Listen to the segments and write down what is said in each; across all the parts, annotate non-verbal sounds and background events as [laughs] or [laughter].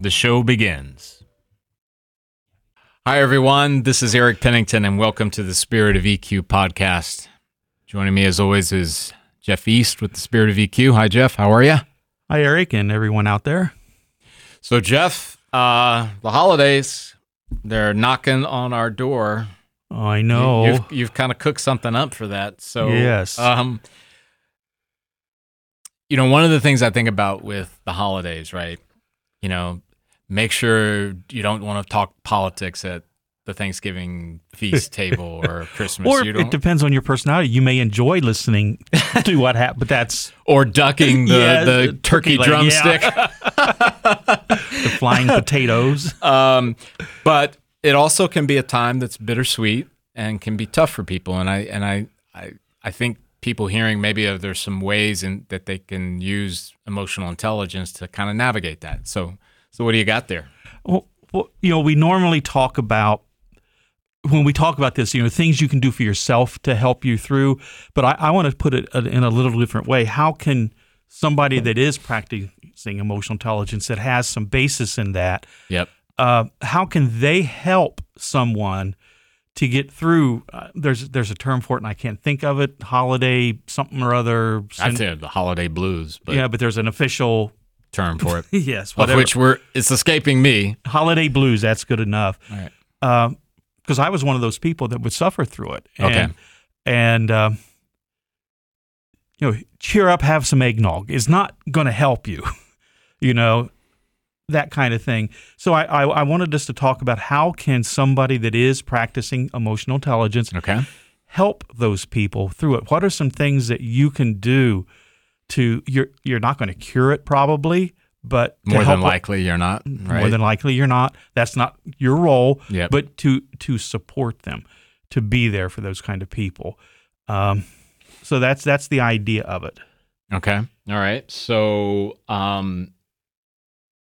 the show begins. Hi, everyone. This is Eric Pennington, and welcome to the Spirit of EQ podcast. Joining me, as always, is Jeff East with the Spirit of EQ. Hi, Jeff. How are you? Hi, Eric, and everyone out there. So, Jeff, uh, the holidays, they're knocking on our door. Oh, I know. You, have you've kind of cooked something up for that. So, yes. Um, you know, one of the things I think about with the holidays, right? You know, make sure you don't want to talk politics at the Thanksgiving feast [laughs] table or Christmas. or it depends on your personality. You may enjoy listening [laughs] to what happened, but that's or ducking the, Yeah, the the turkey turkey leg, drumstick. [laughs] the flying potatoes. um, but it also can be a time that's bittersweet and can be tough for people. And I and I I, I think people hearing maybe uh, there's some ways in, that they can use emotional intelligence to kind of navigate that. So so what do you got there? Well, well, you know, we normally talk about when we talk about this, you know, things you can do for yourself to help you through. But I, I want to put it in a little different way. How can somebody that is practicing emotional intelligence that has some basis in that, Yep. uh, how can they help someone to get through? Uh, there's there's a term for it, and I can't think of it. Holiday something or other. I'd say the holiday blues, but yeah, but there's an official term for it. [laughs] yes, of which we're it's escaping me. holiday blues. That's good enough. All right. Because I was one of those people that would suffer through it. And, Okay. And um, you know, cheer up, have some eggnog is not going to help you. [laughs] you know, that kind of thing. So I, I I wanted us to talk about how can somebody that is practicing emotional intelligence Okay. help those people through it? What are some things that you can do to you're you're not going to cure it probably, but More than likely you're not. Right. more than likely you're not. That's not your role. Yep. But to to support them, to be there for those kind of people. Um, so that's that's the idea of it. Okay. All right. So um,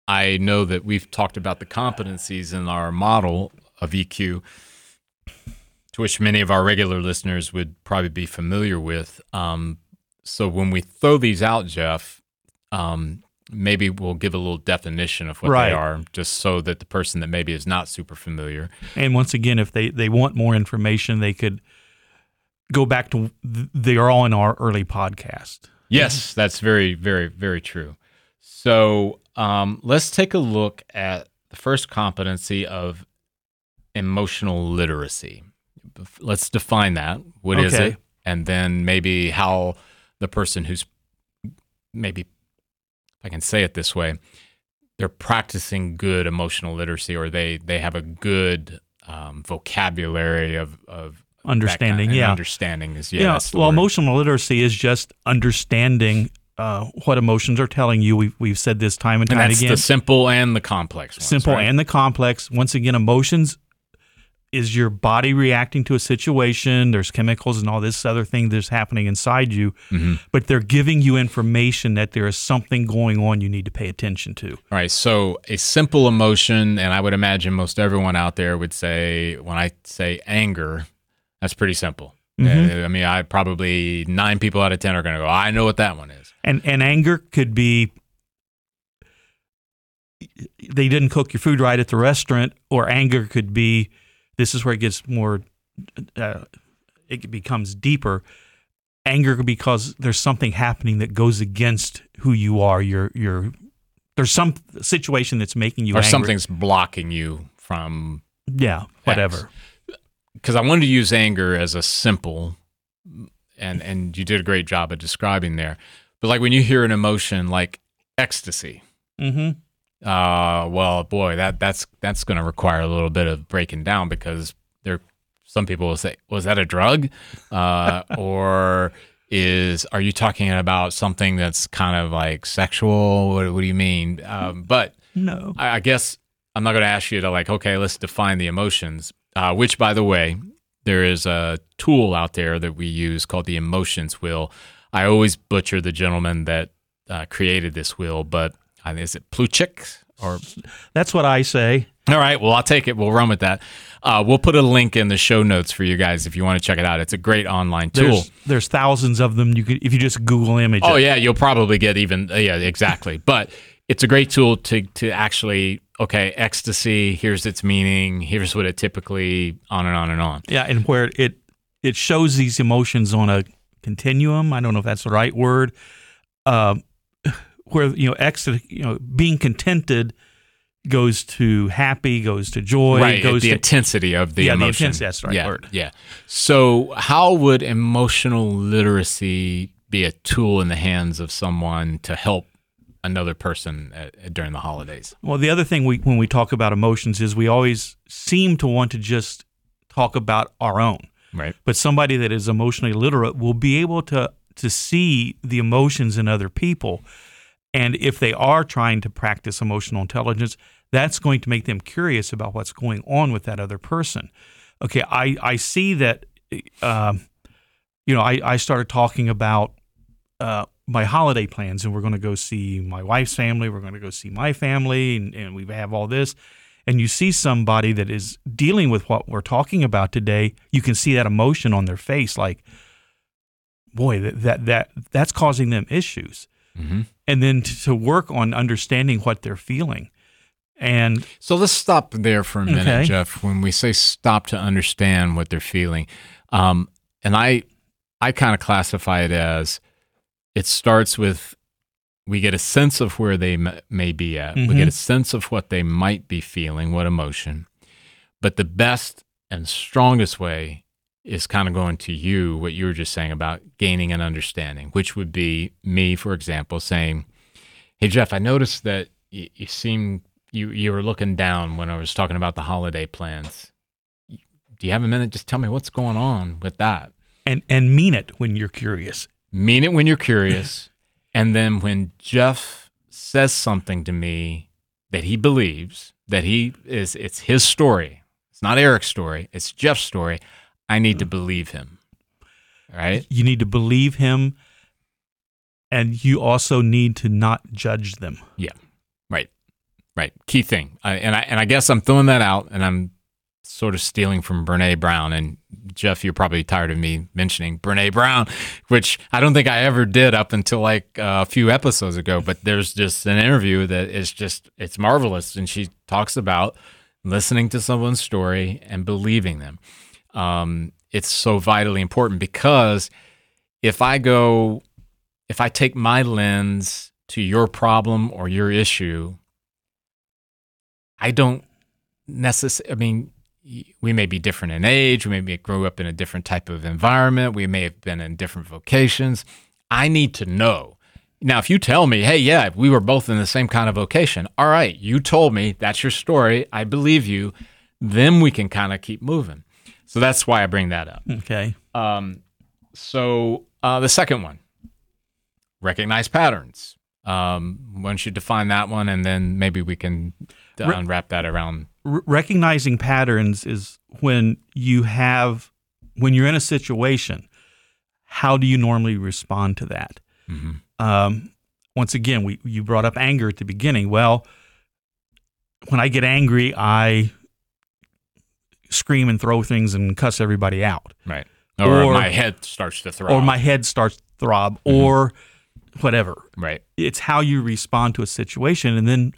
I know that we've talked about the competencies in our model of EQ, to which many of our regular listeners would probably be familiar with. Um, so when we throw these out, Jeff, um, maybe we'll give a little definition of what Right. they are, just so that the person that maybe is not super familiar. And once again, if they they want more information, they could go back to they are all in our early podcast. Yes, that's very, very, very true. So um, let's take a look at the first competency of emotional literacy. Let's define that. What is Okay. it? And then maybe how the person who's maybe, if I can say it this way, they're practicing good emotional literacy or they, they have a good um, vocabulary of, of that kind- Understanding, yeah. Understanding is, yeah. Yeah. well, word. emotional literacy is just understanding uh, what emotions are telling you. We've we've said this time and And time that's again. the simple and the complex ones, simple right? and the complex. Once again, emotions is your body reacting to a situation. There's chemicals and all this other thing that's happening inside you, Mm-hmm. but they're giving you information that there is something going on you need to pay attention to. All right. So a simple emotion, and I would imagine most everyone out there would say, when I say anger, that's pretty simple. Mhm. Uh, I mean, I probably nine people out of ten are going to go, I know what that one is. And and anger could be they didn't cook your food right at the restaurant, or anger could be this is where it gets more uh, it becomes deeper. Anger because there's something happening that goes against who you are. You're you're there's some situation that's making you or angry. something's blocking you from Yeah, whatever. because I wanted to use anger as a simple, and and you did a great job of describing there. But like when you hear an emotion like ecstasy, Mm-hmm. Uh, well, boy, that that's that's going to require a little bit of breaking down because there, some people will say, was that a drug, uh, [laughs] or is are you talking about something that's kind of like sexual? What, what do you mean? Um, but No. I, I guess I'm not going to ask you to like, okay, let's define the emotions. Uh, which, by the way, there is a tool out there that we use called the emotions wheel. I always butcher the gentleman that uh, created this wheel, but is it Plutchik or? That's what I say. All right, well, I'll take it. We'll run with that. Uh, we'll put a link in the show notes for you guys if you want to check it out. It's a great online tool. There's there's thousands of them. You could if you just Google image. Oh it. yeah, you'll probably get even yeah exactly. but it's a great tool to to actually okay ecstasy. Here's its meaning. Here's what it typically on and on and on. Yeah, and where it it shows these emotions on a continuum. I don't know if that's the right word. Um, where you know, ex, you know, being contented goes to happy, goes to joy, right, goes the to intensity of the Yeah, the intensity, that's the right yeah, word. Yeah. So how would emotional literacy be a tool in the hands of someone to help another person at, during the holidays? Well, the other thing we when we talk about emotions is we always seem to want to just talk about our own. Right. But somebody that is emotionally literate will be able to to see the emotions in other people. And if they are trying to practice emotional intelligence, that's going to make them curious about what's going on with that other person. Okay, I, I see that, um, you know, I, I started talking about uh, my holiday plans, and we're going to go see my wife's family, we're going to go see my family, and, and we have all this. And you see somebody that is dealing with what we're talking about today, you can see that emotion on their face, like, boy, that that, that that's causing them issues Mm-hmm. and then to, to work on understanding what they're feeling. And So let's stop there for a minute, Okay. Jeff. When we say stop to understand what they're feeling, um, and I, I kind of classify it as it starts with we get a sense of where they m- may be at. We Mhm. get a sense of what they might be feeling, what emotion. But the best and strongest way is kind of going to you, what you were just saying about gaining an understanding, which would be me, for example, saying, Hey, Jeff, I noticed that you, you seem you you were looking down when I was talking about the holiday plans. Do you have a minute? Just tell me what's going on with that. and and mean it when you're curious. Mean it when you're curious, [laughs] and then when Jeff says something to me that he believes that he is it's his story. It's not Eric's story. It's Jeff's story. I need to believe him. Right? You need to believe him, and you also need to not judge them. Yeah. Right. Right. Key thing. I, and I and I guess I'm throwing that out and I'm sort of stealing from Brene Brown and Jeff, you're probably tired of me mentioning Brene Brown, which I don't think I ever did up until like uh, a few episodes ago. But there's just an interview that is just it's marvelous, and she talks about listening to someone's story and believing them. Um, it's so vitally important because if I go, if I take my lens to your problem or your issue, I don't necessarily, I mean, we may be different in age. We may grow up in a different type of environment. We may have been in different vocations. I need to know. Now, if you tell me, hey, yeah, we were both in the same kind of vocation, all right, you told me that's your story. I believe you. Then we can kind of keep moving. So that's why I bring that up. Okay. Um, so uh, the second one, recognize patterns. Um, don't you define that one, and then maybe we can Re- unwrap that around. R- recognizing patterns is when you have when you're in a situation. How do you normally respond to that? Mhm. Um, once again, we you brought up anger at the beginning. Well, when I get angry, I scream and throw things and cuss everybody out, Right. Or, Or- my head starts to throb. or my head starts to throb, mm-hmm. or whatever. right. It's how you respond to a situation, and then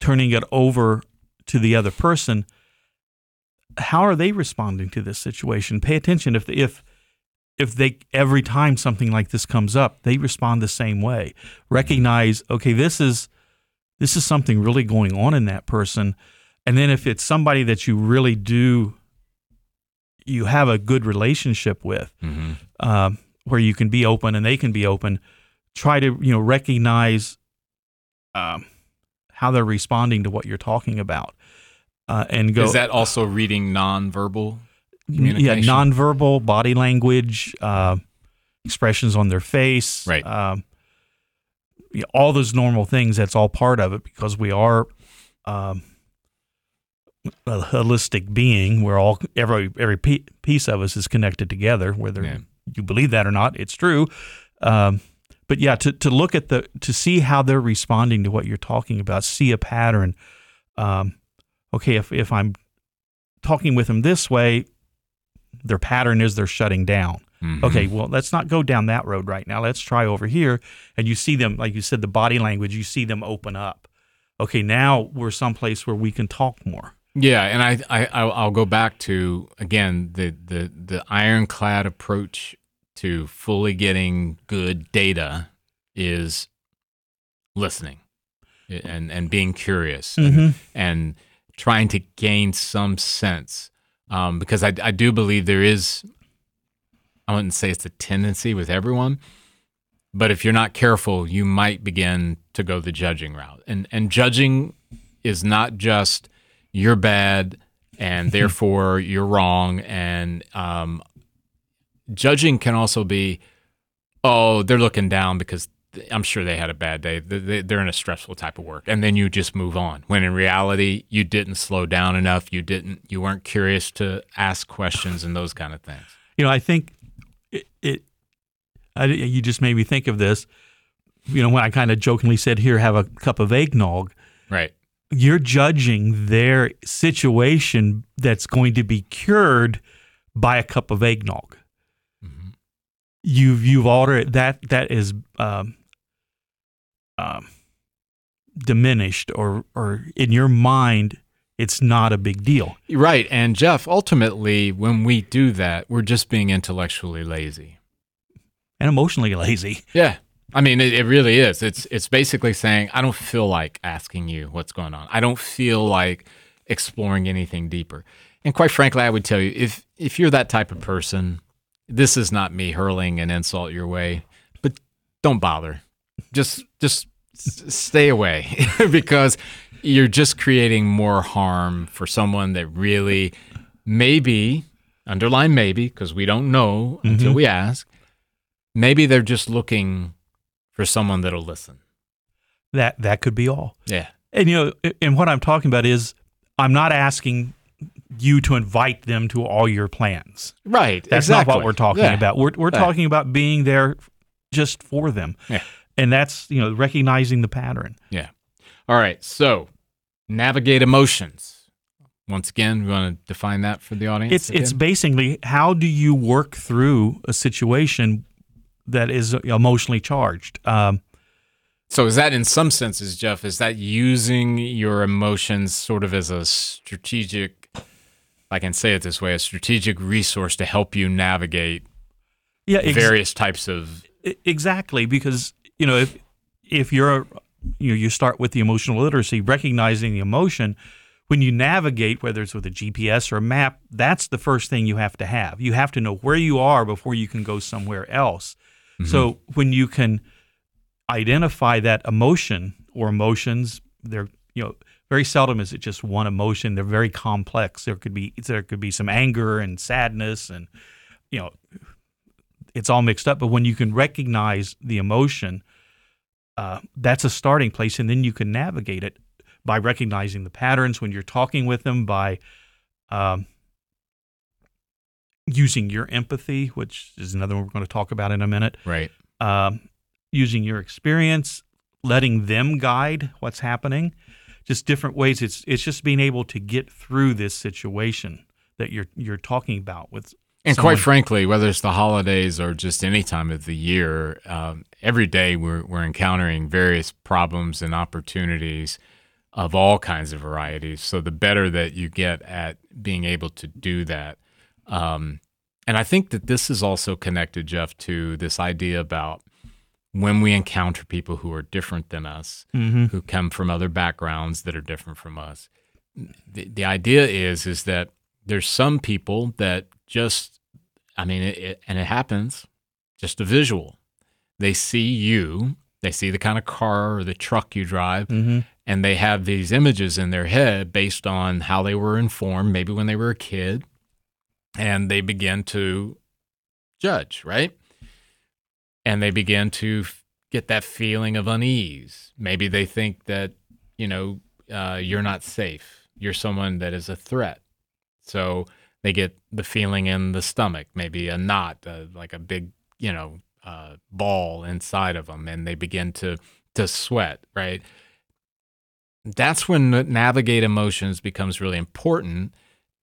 turning it over to the other person. How are they responding to this situation? Pay attention if if if they every time something like this comes up, they respond the same way. Recognize, okay, this is this is something really going on in that person, And then if it's somebody that you really do, you have a good relationship with, hmm um, where you can be open and they can be open. Try to you know recognize um, how they're responding to what you're talking about, uh, and go. Is that also reading nonverbal? yeah, communication? nonverbal body language, uh, expressions on their face, Right. Um, yeah, all those normal things. That's all part of it because we are um, a holistic being. We're all every every piece of us is connected together. Whether Yeah. you believe that or not, it's true. Um, but yeah, to, to look at the to see how they're responding to what you're talking about, see a pattern. Um, okay, if if I'm talking with them this way, their pattern is they're shutting down. Mhm. Okay, well, let's not go down that road right now. Let's try over here. And you see them, like you said, the body language, you see them open up. Okay, now we're someplace where we can talk more. Yeah, and I, I I'll go back to again the the the ironclad approach to fully getting good data is listening and and being curious and, and trying to gain some sense um, because I I do believe there is I wouldn't say it's a tendency with everyone but if you're not careful you might begin to go the judging route. And and judging is not just you're bad and [laughs] therefore you're wrong. And um, judging can also be oh they're looking down because i'm sure they had a bad day. They- they're in a stressful type of work. And then you just move on. When in reality you didn't slow down enough. You didn't you weren't curious to ask questions and those kind of things. You know, I think it, it I, you just made me think of this. You know, when I kind of jokingly said, here, have a cup of eggnog, right you're judging their situation that's going to be cured by a cup of eggnog. Mhm. You've you've altered that that is um, um, diminished or or in your mind it's not a big deal. right and jeff ultimately when we do that we're just being intellectually lazy And emotionally lazy. Yeah. I mean, it, it really is. It's it's basically saying I don't feel like asking you what's going on. I don't feel like exploring anything deeper. And quite frankly, I would tell you if if you're that type of person, this is not me hurling an insult your way, but don't bother. Just just stay away [laughs] because you're just creating more harm for someone that really maybe underline maybe because we don't know mm-hmm. until we ask maybe they're just looking for someone that'll listen. That that could be all. Yeah. And you know, and what I'm talking about is I'm not asking you to invite them to all your plans. Right. That's not what we're talking Yeah. about. We're we're Yeah. talking about being there just for them. Yeah. And that's, you know, recognizing the pattern. Yeah. All right. So navigate emotions. Once again, we want to define that for the audience. It's it's basically how do you work through a situation that is emotionally charged? Um, so is that in some senses, Jeff, is that using your emotions sort of as a strategic I can say it this way, a strategic resource to help you navigate yeah, ex- various types of exactly because you know if if you're you know you start with the emotional literacy recognizing the emotion when you navigate whether it's with a GPS or a map that's the first thing you have to have you have to know where you are before you can go somewhere else so when you can identify that emotion or emotions they're you know very seldom is it just one emotion. They're very complex. There could be there could be some anger and sadness and you know it's all mixed up. But when you can recognize the emotion, uh, that's a starting place, and then you can navigate it by recognizing the patterns when you're talking with them, by um, using your empathy, which is another one we're going to talk about in a minute. right. Um, using your experience, letting them guide what's happening, just different ways. It's it's just being able to get through this situation that you're you're talking about with And someone- quite frankly, whether it's the holidays or just any time of the year, um, every day we're, we're encountering various problems and opportunities of all kinds of varieties. So the better that you get at being able to do that. Um, and I think that this is also connected, Jeff, to this idea about when we encounter people who are different than us, Mhm. who come from other backgrounds that are different from us, the, the idea is is that there's some people that just I mean it, it, and it happens just a visual. They see you, they see the kind of car or the truck you drive, Mm-hmm. and they have these images in their head based on how they were informed, maybe when they were a kid, and they begin to judge, right? And they begin to f- get that feeling of unease. Maybe they think that, you know, uh, you're not safe. You're someone that is a threat. So they get the feeling in the stomach, maybe a knot, uh, like a big, you know, uh, ball inside of them, and they begin to to sweat, right? That's when navigate emotions becomes really important,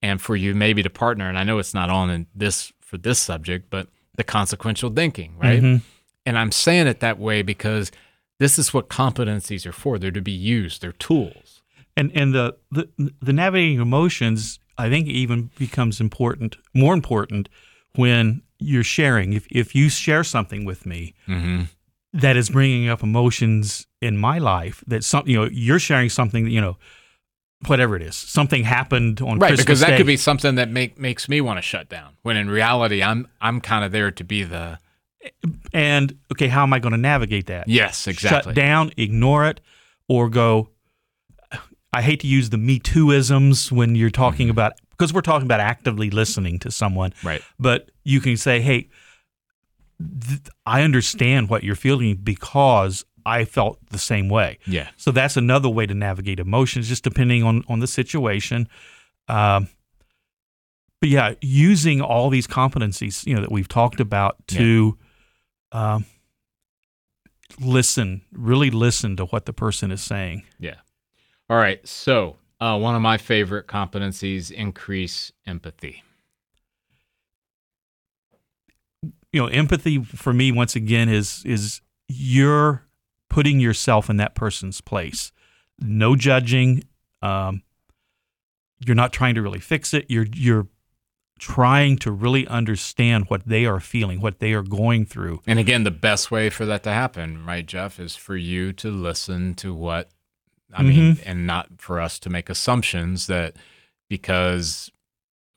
and for you maybe to partner. And I know it's not on in this for this subject, but the consequential thinking, right? Mhm. And I'm saying it that way because this is what competencies are for. They're to be used. They're tools. And and the, the the navigating emotions, I think, even becomes important, more important when you're sharing. If if you share something with me Mm-hmm. that is bringing up emotions in my life, that some you know you're sharing something that you know, whatever it is, something happened on Right, Christmas because that Day. could be something that make makes me want to shut down. When in reality, I'm I'm kind of there to be the And okay, how am I going to navigate that? yes, exactly. Shut down, ignore it, or go. I hate to use the Me Tooisms when you're talking Mm-hmm. about because we're talking about actively listening to someone. Right. But you can say, "Hey, th- I understand what you're feeling because I felt the same way." Yeah. So that's another way to navigate emotions, just depending on on the situation. Um, but yeah, using all these competencies, you know, that we've talked about to um, listen, really listen to what the person is saying. Yeah. All right. So uh, one of my favorite competencies: increase empathy. You know, empathy for me, once again, is is you're putting yourself in that person's place. No judging. Um, you're not trying to really fix it. You're you're trying to really understand what they are feeling, what they are going through. And again, the best way for that to happen, right, Jeff, is for you to listen to what I mean, and not for us to make assumptions that because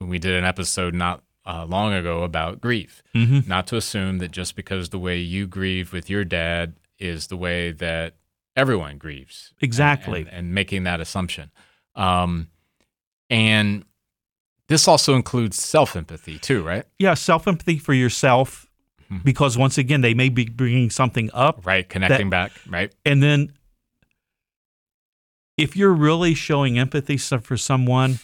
we did an episode not uh, long ago about grief, Mm-hmm. not to assume that just because the way you grieve with your dad is the way that everyone grieves. Exactly. And, and making that assumption. Um, and this also includes self empathy, too, right? Yeah, self empathy for yourself, Mhm. because once again, they may be bringing something up, Right. Connecting back, right? and then if you're really showing empathy for someone,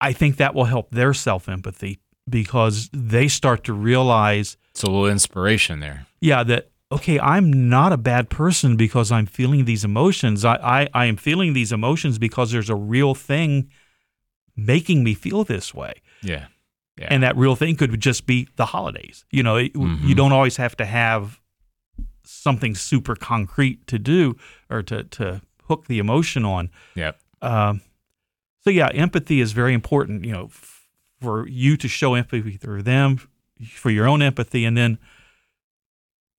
I think that will help their self empathy because they start to realize, It's a little inspiration there. yeah, that okay, I'm not a bad person because I'm feeling these emotions. I, I, I am feeling these emotions because there's a real thing making me feel this way. Yeah. Yeah. and that real thing could just be the holidays. You know, it, you don't always have to have something super concrete to do or to to hook the emotion on. Yeah. Um, so yeah, empathy is very important. You know, f- for you to show empathy through them, for your own empathy, and then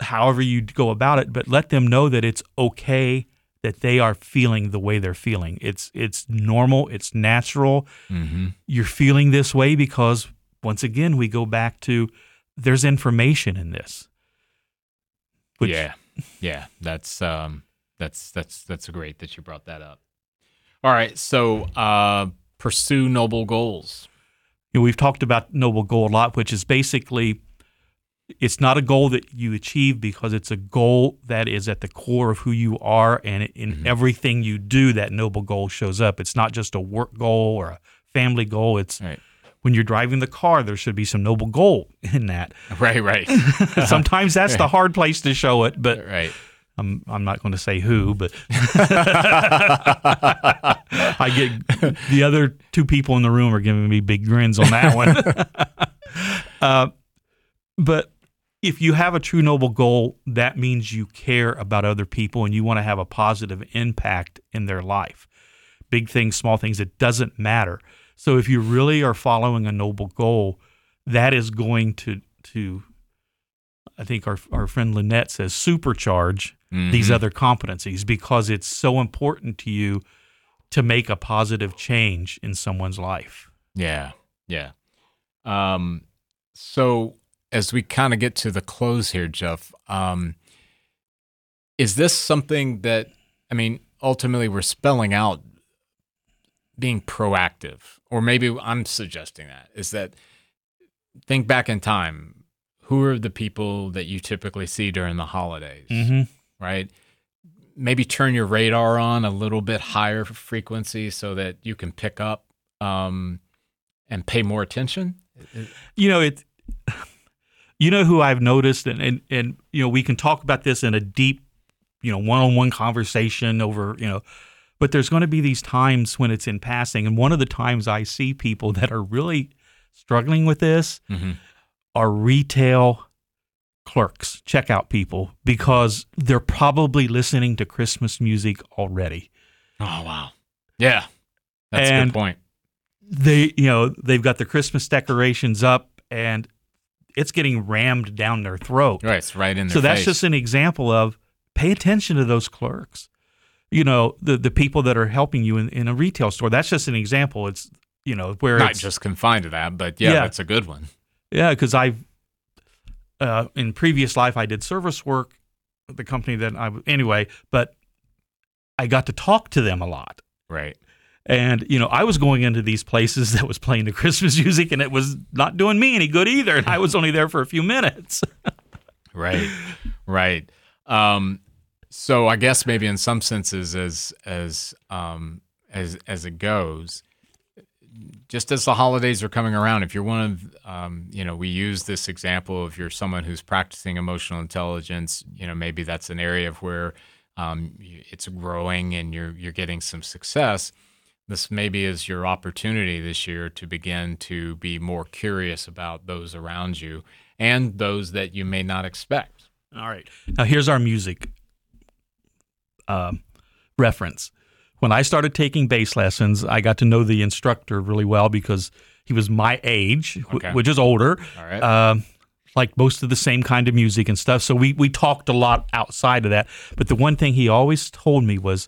however you go about it, but let them know that it's okay that they are feeling the way they're feeling. It's it's normal. It's natural Mm-hmm. you're feeling this way because once again we go back to there's information in this Which- yeah. Yeah. That's um that's that's that's great that you brought that up. All right. So uh pursue noble goals. you know, we've talked about noble goal a lot which is basically it's not a goal that you achieve because it's a goal that is at the core of who you are and in Mhm. everything you do that noble goal shows up it's not just a work goal or a family goal it's Right. when you're driving the car there should be some noble goal [laughs] in that [laughs] Right, right. [laughs] sometimes that's the hard place to show it but right. I'm I'm not going to say who, but I get the other two people in the room are giving me big grins on that one. uh, but if you have a true noble goal, that means you care about other people and you want to have a positive impact in their life. Big things, small things, it doesn't matter. So if you really are following a noble goal, that is going to to I think our our friend Lynette says supercharge these Mhm. other competencies because it's so important to you to make a positive change in someone's life. Yeah, yeah. Um, so as we kind of get to the close here, Jeff, um, is this something that I mean, ultimately, we're spelling out being proactive, or maybe I'm suggesting that is that think back in time. Who are the people that you typically see during the holidays? Mm-hmm. Right? Maybe turn your radar on a little bit higher frequency so that you can pick up um, and pay more attention. You know, it. You know who I've noticed, and, and and you know we can talk about this in a deep, you know, one-on-one conversation over, you know, but there's going to be these times when it's in passing, and one of the times I see people that are really struggling with this Mhm. are retail clerks, checkout people, because they're probably listening to Christmas music already. Oh wow, yeah, that's a And- good point. they you know they've got the christmas decorations up and it's getting rammed down their throat Right, it's right in their so that's face. just an example of pay attention to those clerks you know the the people that are helping you in, in a retail store that's just an example it's you know where not it's just confined to that, but yeah, Yeah. that's a good one. yeah because i've uh, in previous life i did service work at the company that I anyway but i got to talk to them a lot Right. And you know, I was going into these places [laughs] that was playing the Christmas music, and it was not doing me any good either. And I was only there for a few minutes. [laughs] Right. right. Um, so I guess maybe in some senses, as as um, as as it goes, just as the holidays are coming around, if you're one of, um, you know, we use this example if you're someone who's practicing emotional intelligence, you know, maybe that's an area of where um, it's growing and you're you're getting some success. This maybe is your opportunity this year to begin to be more curious about those around you and those that you may not expect. All right. Now here's our music um, reference. When I started taking bass lessons, I got to know the instructor really well because he was my age, Okay. which is older. All right. um, like most of the same kind of music and stuff. So we we talked a lot outside of that. But the one thing he always told me was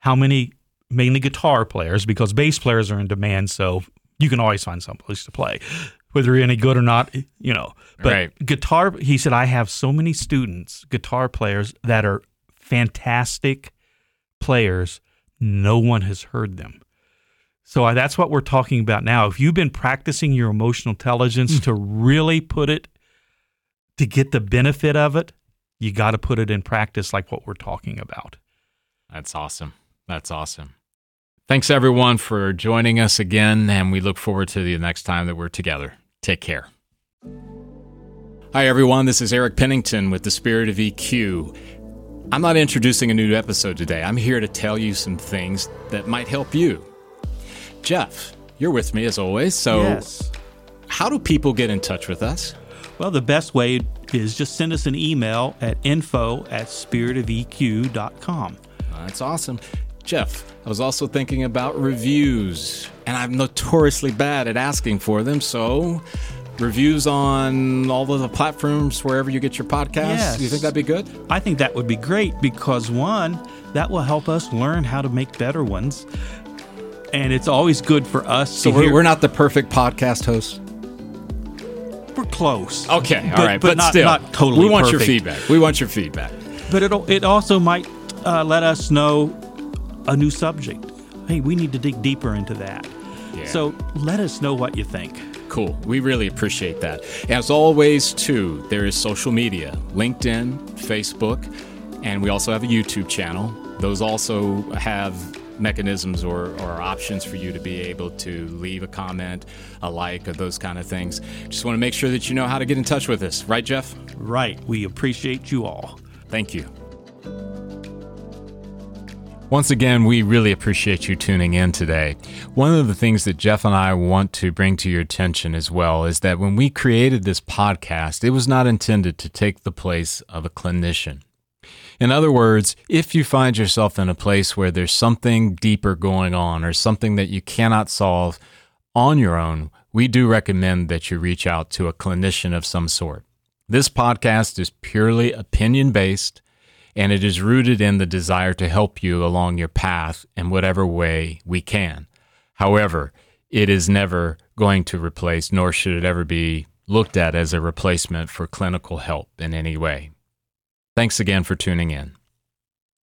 how many mainly guitar players because bass players are in demand. So you can always find some place to play, whether you're any good or not. You know, but Right. guitar. He said I have so many students, guitar players that are fantastic players. No one has heard them. So uh, that's what we're talking about now. If you've been practicing your emotional intelligence hmm. to really put it to get the benefit of it, you got to put it in practice like what we're talking about. That's awesome. That's awesome. Thanks everyone for joining us again, and we look forward to the next time that we're together. Take care. Hi everyone, this is Eric Pennington with the Spirit of EQ. I'm not introducing a new episode today. I'm here to tell you some things that might help you. Jeff, you're with me as always. So, how do people get in touch with us? Well, the best way is just send us an email at info at spiritofeq.com. That's awesome. Jeff, I was also thinking about reviews, and I'm notoriously bad at asking for them. So, reviews on all of the platforms wherever you get your podcasts. Yes. You think that'd be good? I think that would be great because one, that will help us learn how to make better ones. And it's always good for us So, to we're, we're not the perfect podcast hosts. we're close. Okay, all But- right, but but, not- still, not totally we want your feedback. We want your feedback. But it it also might uh, let us know a new subject. Hey, we need to dig deeper into that. Yeah. So let us know what you think. Cool. We really appreciate that. As always, too, there is social media LinkedIn, Facebook, and we also have a YouTube channel. Those also have mechanisms or, or options for you to be able to leave a comment, a like, or those kind of things. Just want to make sure that you know how to get in touch with us. Right, Jeff? Right. We appreciate you all. Thank you. Once again, we really appreciate you tuning in today. One of the things that Jeff and I want to bring to your attention as well is that when we created this podcast, it was not intended to take the place of a clinician. In other words, if you find yourself in a place where there's something deeper going on or something that you cannot solve on your own, we do recommend that you reach out to a clinician of some sort. This podcast is purely opinion based and it is rooted in the desire to help you along your path in whatever way we can. However, it is never going to replace, nor should it ever be looked at as a replacement for clinical help in any way. Thanks again for tuning in.